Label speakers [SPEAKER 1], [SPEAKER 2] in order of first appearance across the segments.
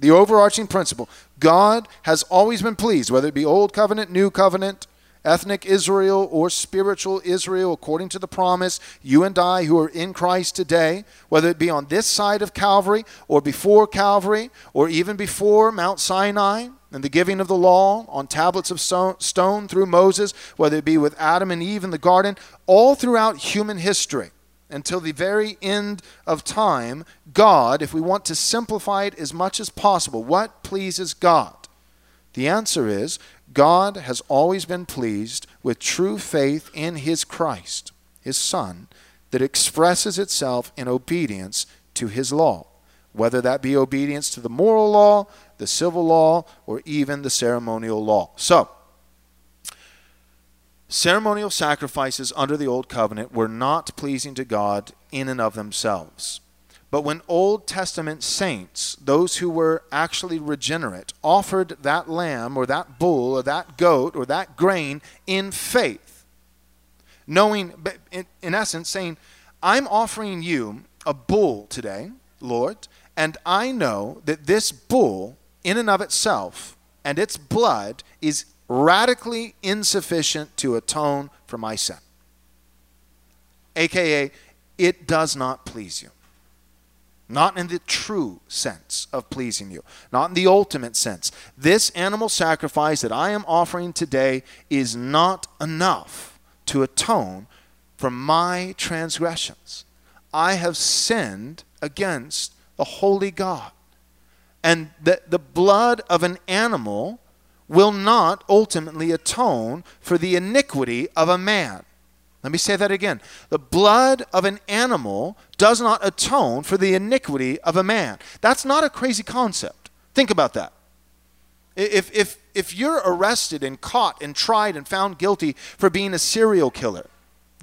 [SPEAKER 1] the overarching principle. God has always been pleased, whether it be Old Covenant, New Covenant, ethnic Israel, or spiritual Israel, according to the promise, you and I who are in Christ today, whether it be on this side of Calvary, or before Calvary, or even before Mount Sinai and the giving of the law on tablets of stone through Moses, whether it be with Adam and Eve in the garden, all throughout human history until the very end of time, God, if we want to simplify it as much as possible, what pleases God? The answer is God has always been pleased with true faith in His Christ, His Son, that expresses itself in obedience to His law, whether that be obedience to the moral law, the civil law, or even the ceremonial law. So, Ceremonial sacrifices under the Old Covenant were not pleasing to God in and of themselves. But when Old Testament saints, those who were actually regenerate, offered that lamb or that bull or that goat or that grain in faith, knowing, in, essence, saying, I'm offering you a bull today, Lord, and I know that this bull, in and of itself, and its blood is radically insufficient to atone for my sin. AKA, it does not please you. Not in the true sense of pleasing you, not in the ultimate sense. This animal sacrifice that I am offering today is not enough to atone for my transgressions. I have sinned against the holy God. And the, the blood of an animal will not ultimately atone for the iniquity of a man. Let me say that again. The blood of an animal does not atone for the iniquity of a man. That's not a crazy concept. Think about that. If, if, if you're arrested and caught and tried and found guilty for being a serial killer,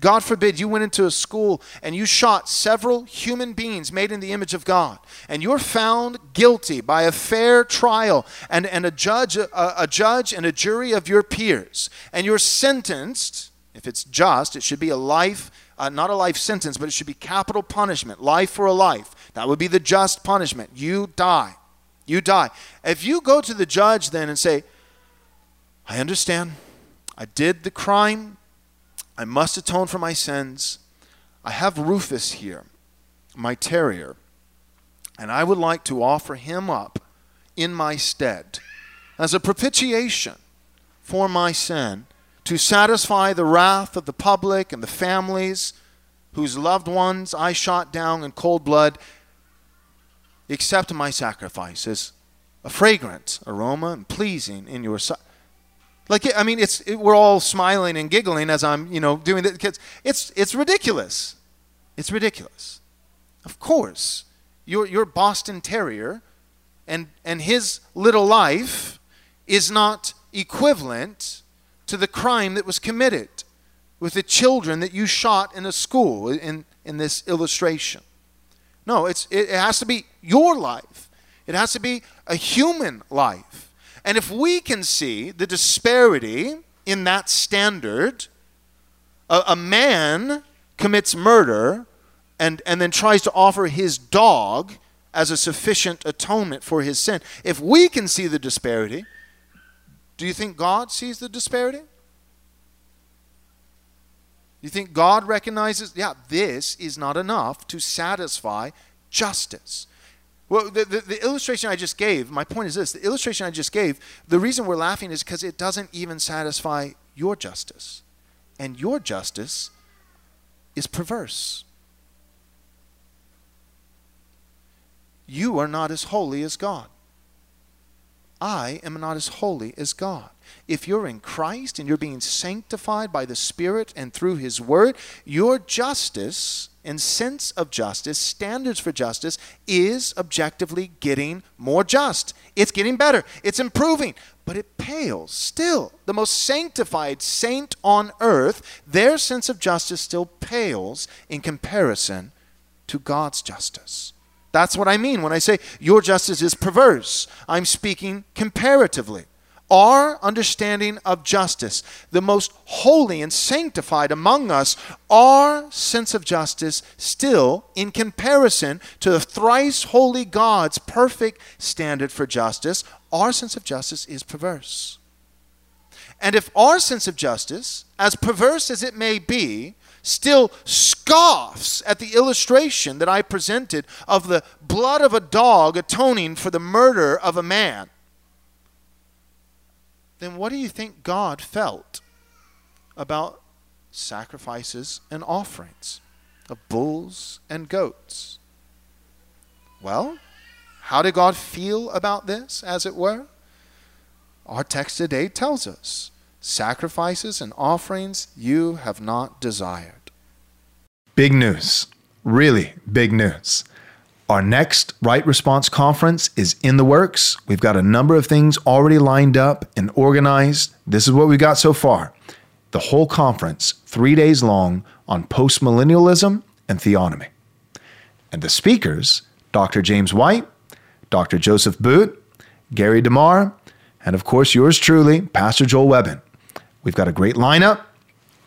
[SPEAKER 1] God forbid you went into a school and you shot several human beings made in the image of God, and you're found guilty by a fair trial and, and a judge, a, a judge and a jury of your peers, and you're sentenced, if it's just, it should be a life, uh, not a life sentence, but it should be capital punishment, life for a life. That would be the just punishment. You die. You die. If you go to the judge then and say, I understand, I did the crime, I must atone for my sins. I have Rufus here, my terrier, and I would like to offer him up in my stead as a propitiation for my sin to satisfy the wrath of the public and the families whose loved ones I shot down in cold blood. Accept my sacrifice as a fragrant aroma and pleasing in your sight. Like I mean, it's it, we're all smiling and giggling as I'm you know doing the kids. It's it's ridiculous. It's ridiculous. Of course, your your Boston Terrier, and and his little life, is not equivalent to the crime that was committed with the children that you shot in a school in in this illustration. No, it's it has to be your life. It has to be a human life. And if we can see the disparity in that standard, a, a man commits murder and, and then tries to offer his dog as a sufficient atonement for his sin. If we can see the disparity, do you think God sees the disparity? You think God recognizes, yeah, this is not enough to satisfy justice. Well, the, the, the, illustration I just gave, my point is this the illustration I just gave, the reason we're laughing is because it doesn't even satisfy your justice. And your justice is perverse. You are not as holy as God. I am not as holy as God. If you're in Christ and you're being sanctified by the Spirit and through His Word, your justice and sense of justice, standards for justice, is objectively getting more just. It's getting better. It's improving. But it pales still. The most sanctified saint on earth, their sense of justice still pales in comparison to God's justice. That's what I mean when I say your justice is perverse. I'm speaking comparatively. Our understanding of justice, the most holy and sanctified among us, our sense of justice still, in comparison to the thrice holy God's perfect standard for justice, our sense of justice is perverse. And if our sense of justice, as perverse as it may be, still scoffs at the illustration that I presented of the blood of a dog atoning for the murder of a man, then what do you think God felt about sacrifices and offerings of bulls and goats? Well, how did God feel about this, as it were? Our text today tells us sacrifices and offerings you have not desired.
[SPEAKER 2] Big news. Really big news. Our next Right Response conference is in the works. We've got a number of things already lined up and organized. This is what we've got so far. The whole conference, three days long, on postmillennialism and theonomy. And the speakers, Dr. James White, Dr. Joseph Boot, Gary DeMar, and of course yours truly, Pastor Joel Webbon. We've got a great lineup.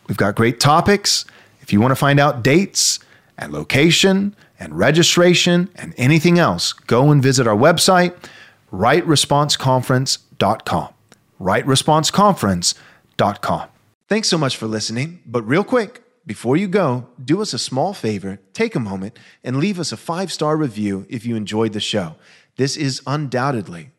[SPEAKER 2] We've got great topics. If you want to find out dates and location and registration and anything else, go and visit our website, rightresponseconference.com. Rightresponseconference.com. Thanks so much for listening. But real quick, before you go, do us a small favor, take a moment, and leave us a five star review if you enjoyed the show. This is undoubtedly